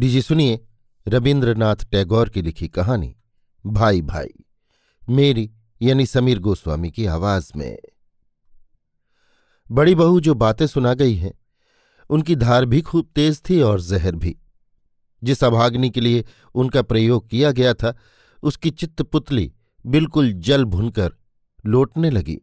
लीजिए सुनिए रविन्द्रनाथ टैगोर की लिखी कहानी, भाई भाई, मेरी यानी समीर गोस्वामी की आवाज़ में। बड़ी बहू जो बातें सुना गई हैं, उनकी धार भी खूब तेज थी और जहर भी। जिस अभाग्नि के लिए उनका प्रयोग किया गया था, उसकी चित्तपुतली बिल्कुल जल भुनकर लौटने लगी।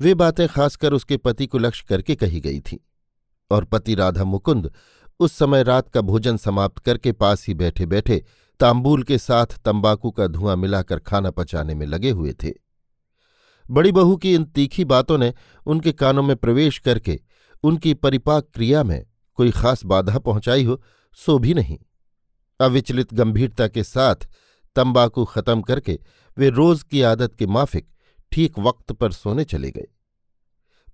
वे बातें खासकर उसके पति को लक्ष्य करके कही गई थी। और पति राधा मुकुंद उस समय रात का भोजन समाप्त करके पास ही बैठे बैठे तांबूल के साथ तंबाकू का धुआँ मिलाकर खाना पचाने में लगे हुए थे। बड़ी बहू की इन तीखी बातों ने उनके कानों में प्रवेश करके उनकी परिपाक क्रिया में कोई खास बाधा पहुंचाई हो, सो भी नहीं। अविचलित गंभीरता के साथ तंबाकू खत्म करके वे रोज की आदत के माफिक ठीक वक्त पर सोने चले गए।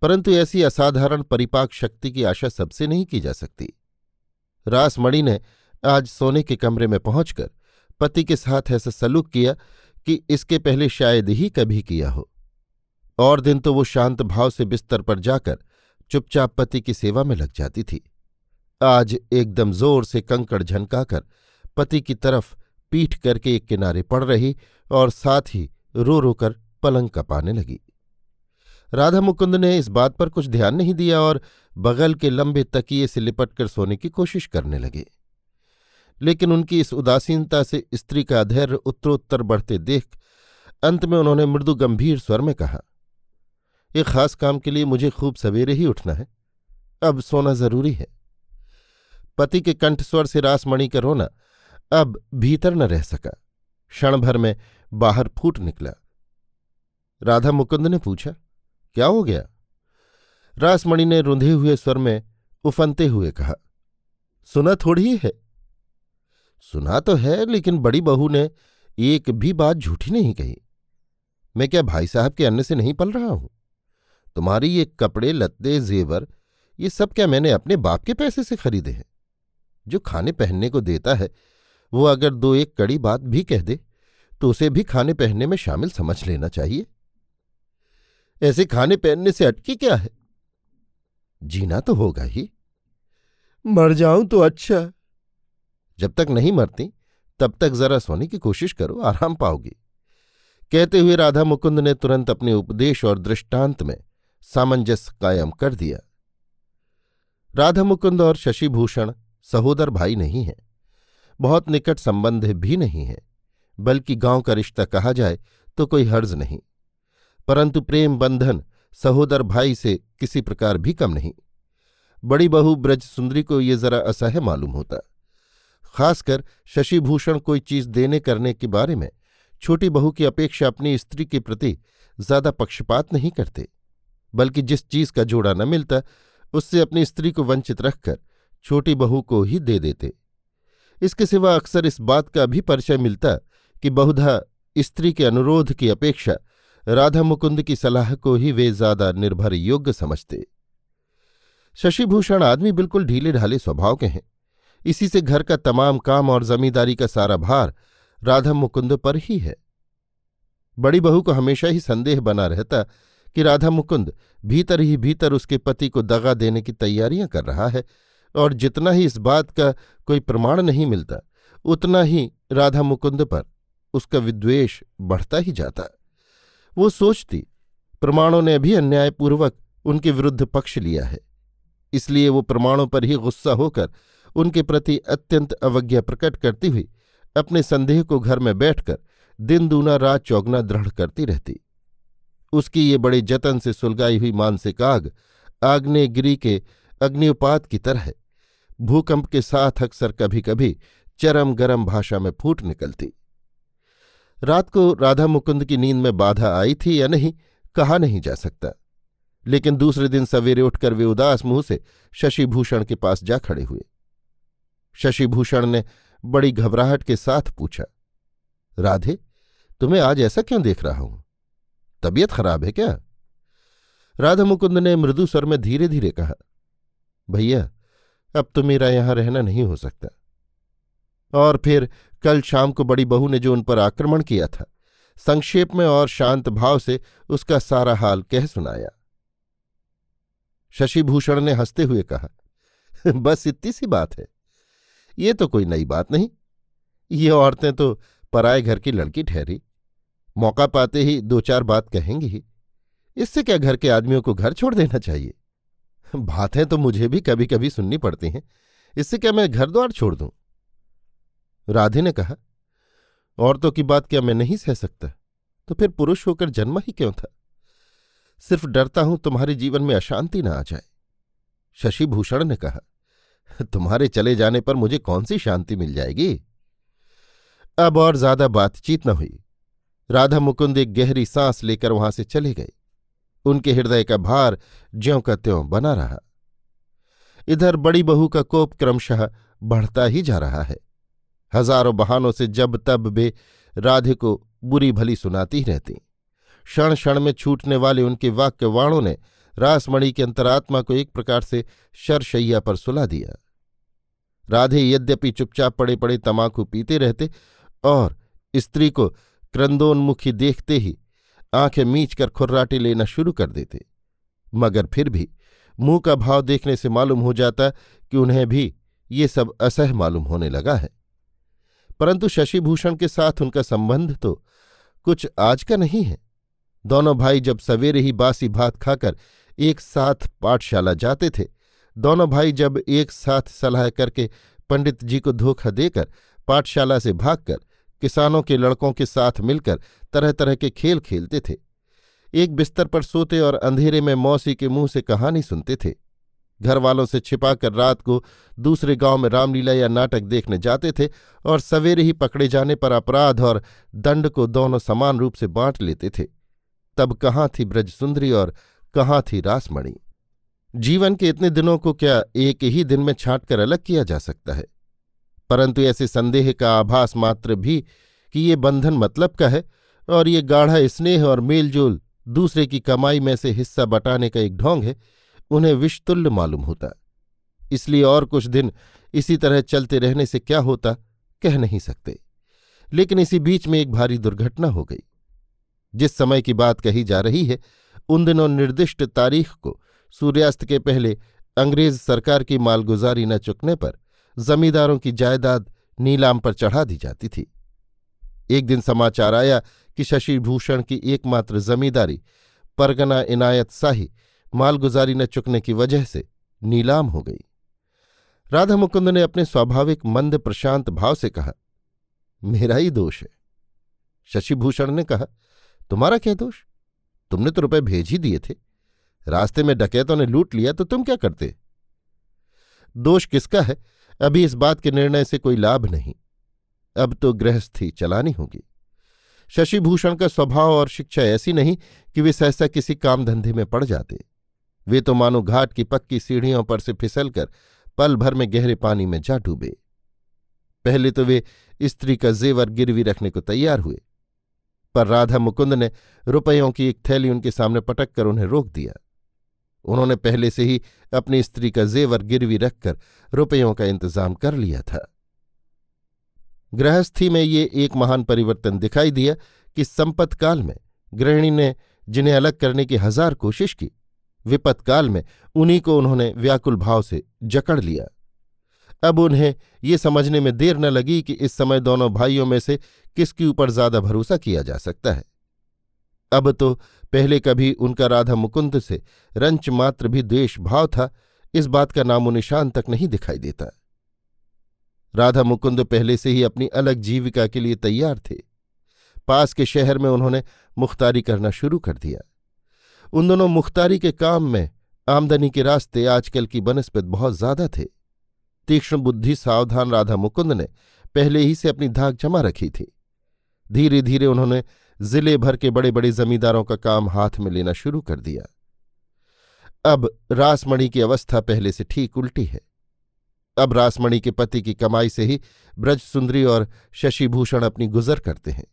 परंतु ऐसी असाधारण परिपाक शक्ति की आशा सबसे नहीं की जा सकती। रासमणि ने आज सोने के कमरे में पहुंचकर पति के साथ ऐसा सलूक किया कि इसके पहले शायद ही कभी किया हो। और दिन तो वो शांत भाव से बिस्तर पर जाकर चुपचाप पति की सेवा में लग जाती थी। आज एकदम ज़ोर से कंकड़ झनकाकर पति की तरफ़ पीठ करके एक किनारे पड़ रही और साथ ही रो रोकर पलंग कपाने लगी। राधा मुकुंद ने इस बात पर कुछ ध्यान नहीं दिया और बगल के लंबे तकिए से लिपटकर सोने की कोशिश करने लगे। लेकिन उनकी इस उदासीनता से स्त्री का धैर्य उत्तरोत्तर बढ़ते देख अंत में उन्होंने मृदु गंभीर स्वर में कहा, एक खास काम के लिए मुझे खूब सवेरे ही उठना है। अब सोना ज़रूरी है। पति के कंठस्वर से रासमणि का रोना अब भीतर न रह सका। क्षण भर में बाहर फूट निकला। राधा मुकुंद ने पूछा क्या हो गया? रासमणि ने रुंधे हुए स्वर में उफनते हुए कहा, सुना थोड़ी है? सुना तो है, लेकिन बड़ी बहू ने एक भी बात झूठी नहीं कही। मैं क्या भाई साहब के अन्न से नहीं पल रहा हूँ? तुम्हारी ये कपड़े, लत्ते, जेवर, ये सब क्या मैंने अपने बाप के पैसे से खरीदे हैं? जो खाने पहनने को देता है, वो अगर दो एक कड़ी बात भी कह दे तो उसे भी खाने पहनने में शामिल समझ लेना चाहिए। ऐसे खाने पहनने से अटकी क्या है? जीना तो होगा ही। मर जाऊँ तो अच्छा। जब तक नहीं मरती, तब तक जरा सोने की कोशिश करो, आराम पाओगी। कहते हुए राधा मुकुंद ने तुरंत अपने उपदेश और दृष्टांत में सामंजस्य कायम कर दिया। राधा मुकुंद और शशिभूषण सहोदर भाई नहीं हैं। बहुत निकट संबंध भी नहीं है, बल्कि गाँव का रिश्ता कहा जाए तो कोई हर्ज नहीं। परंतु प्रेम बंधन सहोदर भाई से किसी प्रकार भी कम नहीं। बड़ी बहू ब्रज सुंदरी को ये जरा असह्य मालूम होता। खासकर शशिभूषण कोई चीज़ देने करने के बारे में छोटी बहू की अपेक्षा अपनी स्त्री के प्रति ज़्यादा पक्षपात नहीं करते, बल्कि जिस चीज़ का जोड़ा न मिलता, उससे अपनी स्त्री को वंचित रखकर छोटी बहू को ही दे देते। इसके सिवा अक्सर इस बात का भी परिचय मिलता कि बहुधा स्त्री के अनुरोध की अपेक्षा राधा मुकुंद की सलाह को ही वे ज़्यादा निर्भर योग्य समझते। शशिभूषण आदमी बिल्कुल ढीले ढाले स्वभाव के हैं। इसी से घर का तमाम काम और जमींदारी का सारा भार राधा मुकुंद पर ही है। बड़ी बहू को हमेशा ही संदेह बना रहता कि राधा मुकुंद भीतर ही भीतर उसके पति को दगा देने की तैयारियाँ कर रहा है और जितना ही इस बात का कोई प्रमाण नहीं मिलता, उतना ही राधा मुकुंद पर उसका विद्वेष बढ़ता ही जाता। वो सोचती, प्रमाणों ने भी अन्यायपूर्वक उनके विरुद्ध पक्ष लिया है। इसलिए वो प्रमाणों पर ही गुस्सा होकर उनके प्रति अत्यंत अवज्ञा प्रकट करती हुई अपने संदेह को घर में बैठकर दिन दूना रात चौगना दृढ़ करती रहती। उसकी ये बड़े जतन से सुलगाई हुई मानसिक आग, आग्नेयगिरी के अग्निपात की तरह भूकंप के साथ अक्सर कभी कभी चरम गरम भाषा में फूट निकलती। रात को राधा मुकुंद की नींद में बाधा आई थी या नहीं, कहा नहीं जा सकता। लेकिन दूसरे दिन सवेरे उठकर वे उदास मुँह से शशिभूषण के पास जा खड़े हुए। शशिभूषण ने बड़ी घबराहट के साथ पूछा, राधे, तुम्हें आज ऐसा क्यों देख रहा हूँ? तबीयत खराब है क्या? राधा मुकुंद ने मृदु स्वर में धीरे धीरे कहा, भैया, अब तो मेरा यहाँ रहना नहीं हो सकता। और फिर कल शाम को बड़ी बहू ने जो उन पर आक्रमण किया था, संक्षेप में और शांत भाव से उसका सारा हाल कह सुनाया। शशिभूषण ने हँसते हुए कहा, बस इतनी सी बात है। ये तो कोई नई बात नहीं। ये औरतें तो पराए घर की लड़की ठहरी। मौका पाते ही दो चार बात कहेंगी ही। इससे क्या घर के आदमियों को घर छोड़ देना चाहिए? बातें तो मुझे भी कभी कभी सुननी पड़ती हैं। इससे क्या मैं घर द्वार छोड़ दूँ? राधे ने कहा, औरतों की बात क्या मैं नहीं सह सकता? तो फिर पुरुष होकर जन्म ही क्यों था? सिर्फ़ डरता हूँ तुम्हारे जीवन में अशांति न आ जाए। शशिभूषण ने कहा, तुम्हारे चले जाने पर मुझे कौन सी शांति मिल जाएगी? अब और ज़्यादा बातचीत न हुई। राधा मुकुंद एक गहरी सांस लेकर वहाँ से चले गए। उनके हृदय का भार ज्यों का त्यों बना रहा। इधर बड़ी बहू का कोप क्रमशः बढ़ता ही जा रहा है। हज़ारों बहानों से जब तब वे राधे को बुरी भली सुनाती रहती। क्षण क्षण में छूटने वाले उनके वाक्यवाणों ने रासमणि की अंतरात्मा को एक प्रकार से शरशैया पर सुला दिया। राधे यद्यपि चुपचाप पड़े पड़े तमाकू पीते रहते और स्त्री को क्रंदोन्मुखी देखते ही आँखें मीच कर खुर्राटे लेना शुरू कर देते, मगर फिर भी मुँह का भाव देखने से मालूम हो जाता कि उन्हें भी ये सब असह मालूम होने लगा है। परंतु शशिभूषण के साथ उनका संबंध तो कुछ आज का नहीं है। दोनों भाई जब सवेरे ही बासी भात खाकर एक साथ पाठशाला जाते थे, दोनों भाई जब एक साथ सलाह करके पंडित जी को धोखा देकर पाठशाला से भागकर किसानों के लड़कों के साथ मिलकर तरह तरह के खेल खेलते थे। एक बिस्तर पर सोते और अंधेरे में मौसी के मुँह से कहानी सुनते थे। घर वालों से छिपाकर रात को दूसरे गाँव में रामलीला या नाटक देखने जाते थे और सवेरे ही पकड़े जाने पर अपराध और दंड को दोनों समान रूप से बांट लेते थे। तब कहाँ थी ब्रजसुंदरी और कहाँ थी रासमणि? जीवन के इतने दिनों को क्या एक ही दिन में छांट कर अलग किया जा सकता है? परंतु ऐसे संदेह का आभास मात्र भी कि ये बंधन मतलब का है और ये गाढ़ा स्नेह और मेलजोल दूसरे की कमाई में से हिस्सा बटाने का एक ढोंग है उन्हें विषतुल्य मालूम होता। इसलिए और कुछ दिन इसी तरह चलते रहने से क्या होता, कह नहीं सकते। लेकिन इसी बीच में एक भारी दुर्घटना हो गई। जिस समय की बात कही जा रही है, उन दिनों निर्दिष्ट तारीख को सूर्यास्त के पहले अंग्रेज़ सरकार की मालगुजारी न चुकने पर जमींदारों की जायदाद नीलाम पर चढ़ा दी जाती थी। एक दिन समाचार आया कि शशिभूषण की एकमात्र जमींदारी परगना इनायत शाही मालगुजारी न चुकने की वजह से नीलाम हो गई। राधा मुकुंद ने अपने स्वाभाविक मंद प्रशांत भाव से कहा, मेरा ही दोष है। शशिभूषण ने कहा, तुम्हारा क्या दोष? तुमने तो रुपए भेज ही दिए थे। रास्ते में डकैतों ने लूट लिया तो तुम क्या करते? दोष किसका है? अभी इस बात के निर्णय से कोई लाभ नहीं। अब तो गृहस्थी चलानी होगी। शशिभूषण का स्वभाव और शिक्षा ऐसी नहीं कि वे सहसा किसी काम धंधे में पड़ जाते। वे तो मानो घाट की पक्की सीढ़ियों पर से फिसलकर पल भर में गहरे पानी में जा डूबे। पहले तो वे स्त्री का जेवर गिरवी रखने को तैयार हुए, पर राधा मुकुंद ने रुपयों की एक थैली उनके सामने पटक कर उन्हें रोक दिया। उन्होंने पहले से ही अपनी स्त्री का जेवर गिरवी रखकर रुपयों का इंतज़ाम कर लिया था। गृहस्थी में ये एक महान परिवर्तन दिखाई दिया कि संपत काल में गृहिणी ने जिन्हें अलग करने की हज़ार कोशिश की विपत्काल में उन्हीं को उन्होंने व्याकुल भाव से जकड़ लिया। अब उन्हें ये समझने में देर न लगी कि इस समय दोनों भाइयों में से किसके ऊपर ज़्यादा भरोसा किया जा सकता है। अब तो पहले कभी उनका राधा मुकुंद से रंच मात्र भी द्वेष भाव था, इस बात का नामो निशान तक नहीं दिखाई देता। राधा मुकुंद पहले से ही अपनी अलग जीविका के लिए तैयार थे। पास के शहर में उन्होंने मुख्तारी करना शुरू कर दिया। उन दोनों मुख्तारी के काम में आमदनी के रास्ते आजकल की बनस्पत बहुत ज़्यादा थे। तीक्ष्ण बुद्धि सावधान राधा मुकुंद ने पहले ही से अपनी धाक जमा रखी थी। धीरे धीरे उन्होंने ज़िले भर के बड़े बड़े जमींदारों का काम हाथ में लेना शुरू कर दिया। अब रासमणि की अवस्था पहले से ठीक उल्टी है। अब रासमणि के पति की कमाई से ही ब्रजसुंदरी और शशिभूषण अपनी गुजर करते हैं।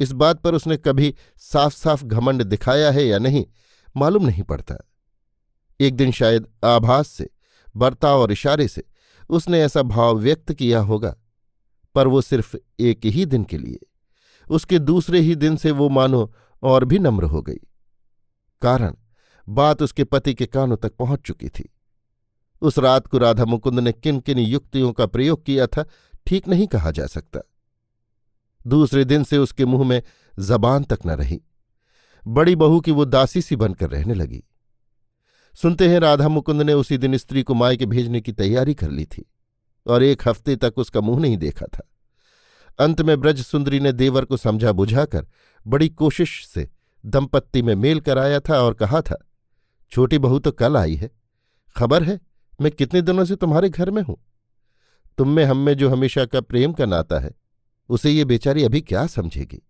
इस बात पर उसने कभी साफ़ साफ़ घमंड दिखाया है या नहीं, मालूम नहीं पड़ता। एक दिन शायद आभास से, बर्ताव और इशारे से उसने ऐसा भाव व्यक्त किया होगा, पर वो सिर्फ़ एक ही दिन के लिए। उसके दूसरे ही दिन से वो मानो और भी नम्र हो गई। कारण, बात उसके पति के कानों तक पहुँच चुकी थी। उस रात को राधा मुकुंद ने किन किन युक्तियों का प्रयोग किया था, ठीक नहीं कहा जा सकता। दूसरे दिन से उसके मुँह में जबान तक न रही। बड़ी बहू की वो दासी सी बनकर रहने लगी। सुनते हैं राधा मुकुंद ने उसी दिन स्त्री को मायके भेजने की तैयारी कर ली थी, और एक हफ़्ते तक उसका मुँह नहीं देखा था। अंत में ब्रज सुंदरी ने देवर को समझा बुझाकर बड़ी कोशिश से दंपत्ति में मेल कराया था और कहा था, छोटी बहू तो कल आई है। खबर है, मैं कितने दिनों से तुम्हारे घर में हूँ। तुम में हम में जो हमेशा का प्रेम का नाता है उसे ये बेचारी अभी क्या समझेगी?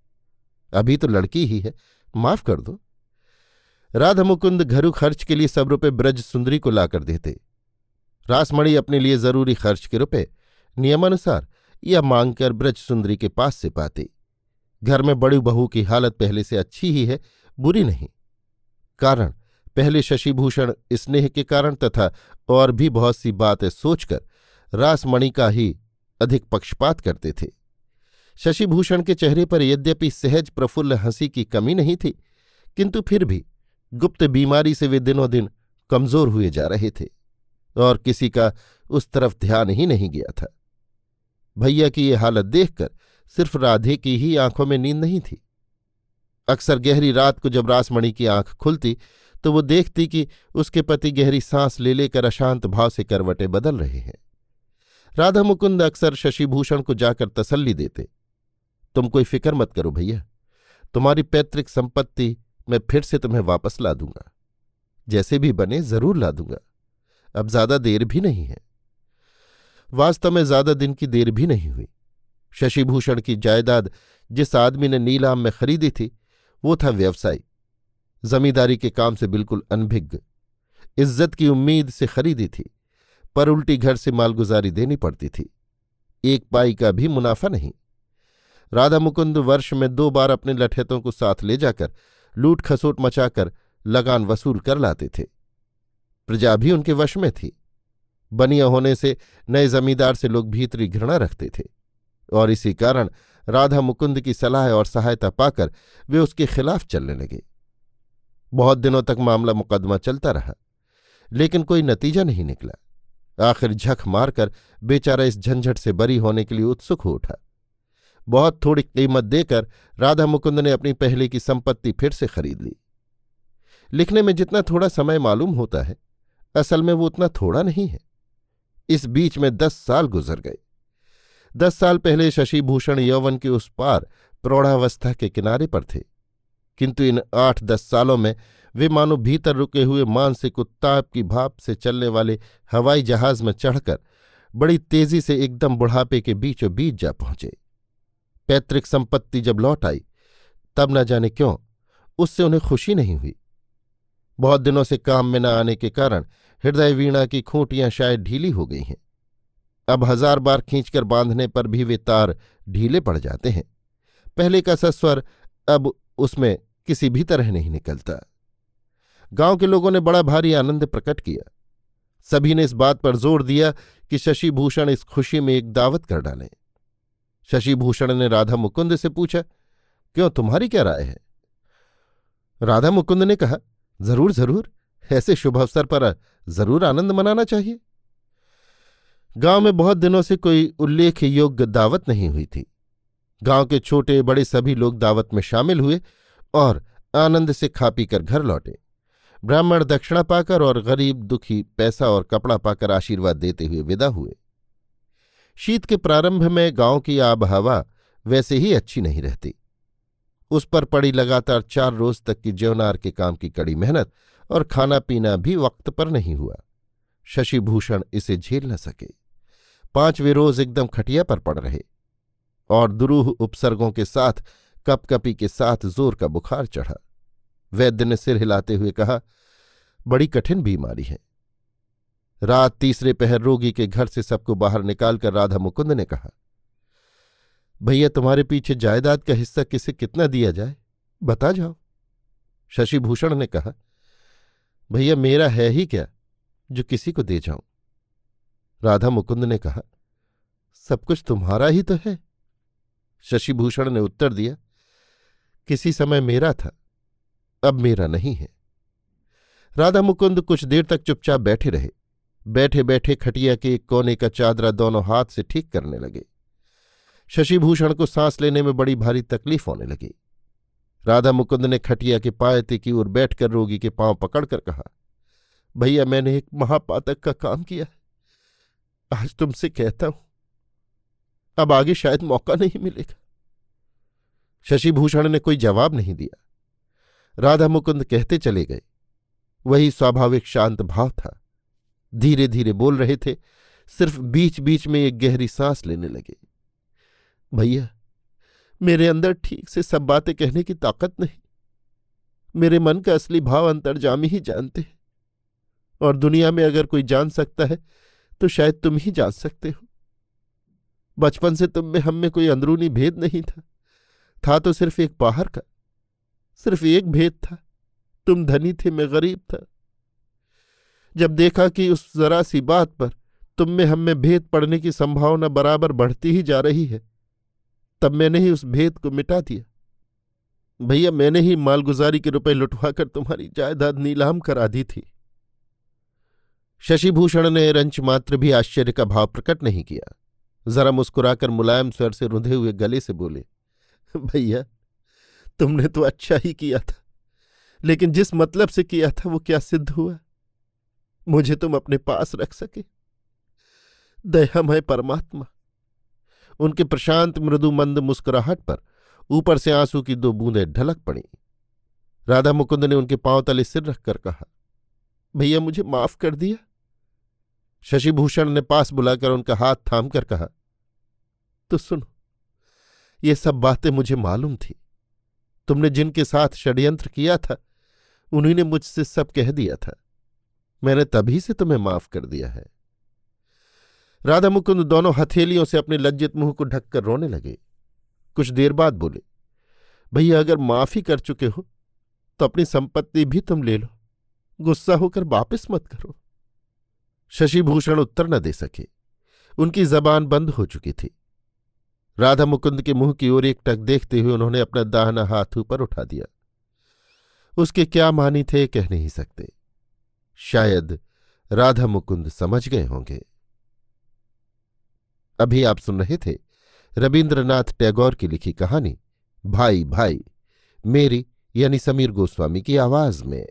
अभी तो लड़की ही है, माफ़ कर दो। राधा मुकुंद घरू खर्च के लिए सब रुपए ब्रज सुंदरी को लाकर देते। रासमणि अपने लिए ज़रूरी खर्च के रुपए नियमानुसार या मांगकर ब्रज सुंदरी के पास से पाती। घर में बड़ी बहू की हालत पहले से अच्छी ही है, बुरी नहीं। कारण, पहले शशिभूषण स्नेह के कारण तथा और भी बहुत सी बातें सोचकर रासमणि का ही अधिक पक्षपात करते थे। शशिभूषण के चेहरे पर यद्यपि सहज प्रफुल्ल हँसी की कमी नहीं थी, किंतु फिर भी गुप्त बीमारी से वे दिनों दिन कमज़ोर हुए जा रहे थे और किसी का उस तरफ़ ध्यान ही नहीं गया था। भैया की ये हालत देखकर सिर्फ़ राधे की ही आँखों में नींद नहीं थी। अक्सर गहरी रात को जब रासमणि की आँख खुलती तो वो देखती कि उसके पति गहरी सांस ले लेकर अशांत भाव से करवटें बदल रहे हैं। राधा मुकुंद अक्सर शशिभूषण को जाकर तसल्ली देते तुम कोई फ़िक्र मत करो भैया। तुम्हारी पैतृक संपत्ति मैं फिर से तुम्हें वापस ला दूँगा। जैसे भी बने ज़रूर ला दूँगा। अब ज़्यादा देर भी नहीं है। वास्तव में ज़्यादा दिन की देर भी नहीं हुई। शशिभूषण की जायदाद जिस आदमी ने नीलाम में खरीदी थी, वो था व्यवसायी। जमींदारी के काम से बिल्कुल अनभिज्ञ। इज़्ज़त की उम्मीद से खरीदी थी, पर उल्टी घर से मालगुजारी देनी पड़ती थी। एक पाई का भी मुनाफा नहीं। राधा मुकुंद वर्ष में दो बार अपने लठेतों को साथ ले जाकर लूट खसोट मचाकर लगान वसूल कर लाते थे। प्रजा भी उनके वश में थी। बनिया होने से नए जमींदार से लोग भीतरी घृणा रखते थे और इसी कारण राधा मुकुंद की सलाह और सहायता पाकर वे उसके खिलाफ चलने लगे। बहुत दिनों तक मामला मुकदमा चलता रहा, लेकिन कोई नतीजा नहीं निकला। आखिर झक मारकर बेचारा इस झंझट से बरी होने के लिए उत्सुक हो उठा। बहुत थोड़ी कीमत देकर राधा मुकुंद ने अपनी पहले की संपत्ति फिर से खरीद ली। लिखने में जितना थोड़ा समय मालूम होता है, असल में वो उतना थोड़ा नहीं है। इस बीच में दस साल गुजर गए। दस साल पहले शशिभूषण यौवन के उस पार प्रौढ़ावस्था के किनारे पर थे। किंतु इन आठ दस सालों में वे मानो भीतर रुके हुए मानसिक उत्ताप की भाप से चलने वाले हवाई जहाज़ में चढ़कर बड़ी तेज़ी से एकदम बुढ़ापे के बीचों बीच जा पहुँचे। पैतृक संपत्ति जब लौट आई, तब न जाने क्यों, उससे उन्हें खुशी नहीं हुई। बहुत दिनों से काम में न आने के कारण हृदय वीणा की खूंटियाँ शायद ढीली हो गई हैं। अब हज़ार बार खींचकर बांधने पर भी वे तार ढीले पड़ जाते हैं। पहले का सस्वर अब उसमें किसी भी तरह नहीं निकलता। गाँव के लोगों ने बड़ा भारी आनंद प्रकट किया। सभी ने इस बात पर ज़ोर दिया कि शशिभूषण इस खुशी में एक दावत कर डालें। शशिभूषण ने राधा मुकुंद से पूछा, क्यों तुम्हारी क्या राय है? राधा मुकुंद ने कहा, ज़रूर ज़रूर, ऐसे शुभ अवसर पर ज़रूर आनंद मनाना चाहिए। गाँव में बहुत दिनों से कोई उल्लेख योग्य दावत नहीं हुई थी। गाँव के छोटे बड़े सभी लोग दावत में शामिल हुए और आनंद से खा पीकर घर लौटे। ब्राह्मण दक्षिणा पाकर और गरीब दुखी पैसा और कपड़ा पाकर आशीर्वाद देते हुए विदा हुए। शीत के प्रारंभ में गाँव की आब हवा वैसे ही अच्छी नहीं रहती। उस पर पड़ी लगातार चार रोज तक की ज्योनार के काम की कड़ी मेहनत और खाना पीना भी वक्त पर नहीं हुआ। शशिभूषण इसे झेल न सके। पाँचवें रोज एकदम खटिया पर पड़ रहे और दुरूह उपसर्गों के साथ, कपकपी के साथ ज़ोर का बुखार चढ़ा। वैद्य ने सिर हिलाते हुए कहा, बड़ी कठिन बीमारी है। रात तीसरे पहर रोगी के घर से सबको बाहर निकालकर राधा मुकुंद ने कहा, भैया, तुम्हारे पीछे जायदाद का हिस्सा किसे कितना दिया जाए? बता जाओ। शशिभूषण ने कहा, भैया, मेरा है ही क्या जो किसी को दे जाऊँ? राधा मुकुंद ने कहा, सब कुछ तुम्हारा ही तो है। शशिभूषण ने उत्तर दिया, किसी समय मेरा था, अब मेरा नहीं है। राधा मुकुंद कुछ देर तक चुपचाप बैठे रहे। बैठे बैठे खटिया के एक कोने का चादरा दोनों हाथ से ठीक करने लगे। शशिभूषण को सांस लेने में बड़ी भारी तकलीफ़ होने लगी। राधा मुकुंद ने खटिया के पायते की ओर बैठकर रोगी के पाँव पकड़कर कहा, भैया, मैंने एक महापातक का काम किया आज तुमसे कहता हूँ। अब आगे शायद मौका नहीं मिलेगा। शशिभूषण ने कोई जवाब नहीं दिया। राधा मुकुंद कहते चले गए। वही स्वाभाविक शांत भाव था। धीरे धीरे बोल रहे थे, सिर्फ़ बीच बीच में एक गहरी सांस लेने लगे। भैया, मेरे अंदर ठीक से सब बातें कहने की ताकत नहीं। मेरे मन का असली भाव अंतर्जामी ही जानते हैं। और दुनिया में अगर कोई जान सकता है तो शायद तुम ही जान सकते हो। बचपन से तुम में हम में कोई अंदरूनी भेद नहीं था। था तो सिर्फ़ एक बाहर का, सिर्फ़ एक भेद था। तुम धनी थे, मैं गरीब था। जब देखा कि उस जरा सी बात पर तुम में हम में भेद पड़ने की संभावना बराबर बढ़ती ही जा रही है, तब मैंने ही उस भेद को मिटा दिया। भैया, मैंने ही मालगुजारी के रुपए लुटवाकर तुम्हारी जायदाद नीलाम करा दी थी। शशिभूषण ने रंच मात्र भी आश्चर्य का भाव प्रकट नहीं किया। जरा मुस्कुराकर मुलायम स्वर से रुंधे हुए गले से बोले, भैया, तुमने तो अच्छा ही किया था, लेकिन जिस मतलब से किया था वो क्या सिद्ध हुआ? मुझे तुम अपने पास रख सके। दयामय परमात्मा। उनके प्रशांत मृदु मंद मुस्कुराहट पर ऊपर से आँसू की दो बूंदें ढलक पड़ी। राधा मुकुंद ने उनके पाँव तले सिर रखकर कहा, भैया, मुझे माफ़ कर दिया। शशिभूषण ने पास बुलाकर उनका हाथ थाम कर कहा तो सुनो, ये सब बातें मुझे मालूम थी। तुमने जिनके साथ षड्यंत्र किया था, उन्हीं ने मुझसे सब कह दिया था। मैंने तभी से तुम्हें माफ़ कर दिया है। राधा मुकुंद दोनों हथेलियों से अपने लज्जित मुँह को ढककर रोने लगे। कुछ देर बाद बोले, भैया, अगर माफ़ी कर चुके हो तो अपनी संपत्ति भी तुम ले लो। गुस्सा होकर वापस मत करो। शशिभूषण उत्तर न दे सके। उनकी जबान बंद हो चुकी थी। राधा मुकुंद के मुँह की ओर एक टक देखते हुए उन्होंने अपना दाहना हाथ ऊपर उठा दिया। उसके क्या मानी थे, कह नहीं सकते। शायद राधा मुकुंद समझ गए होंगे। अभी आप सुन रहे थे रविन्द्रनाथ टैगोर की लिखी कहानी, भाई भाई, मेरी यानी समीर गोस्वामी की आवाज़ में।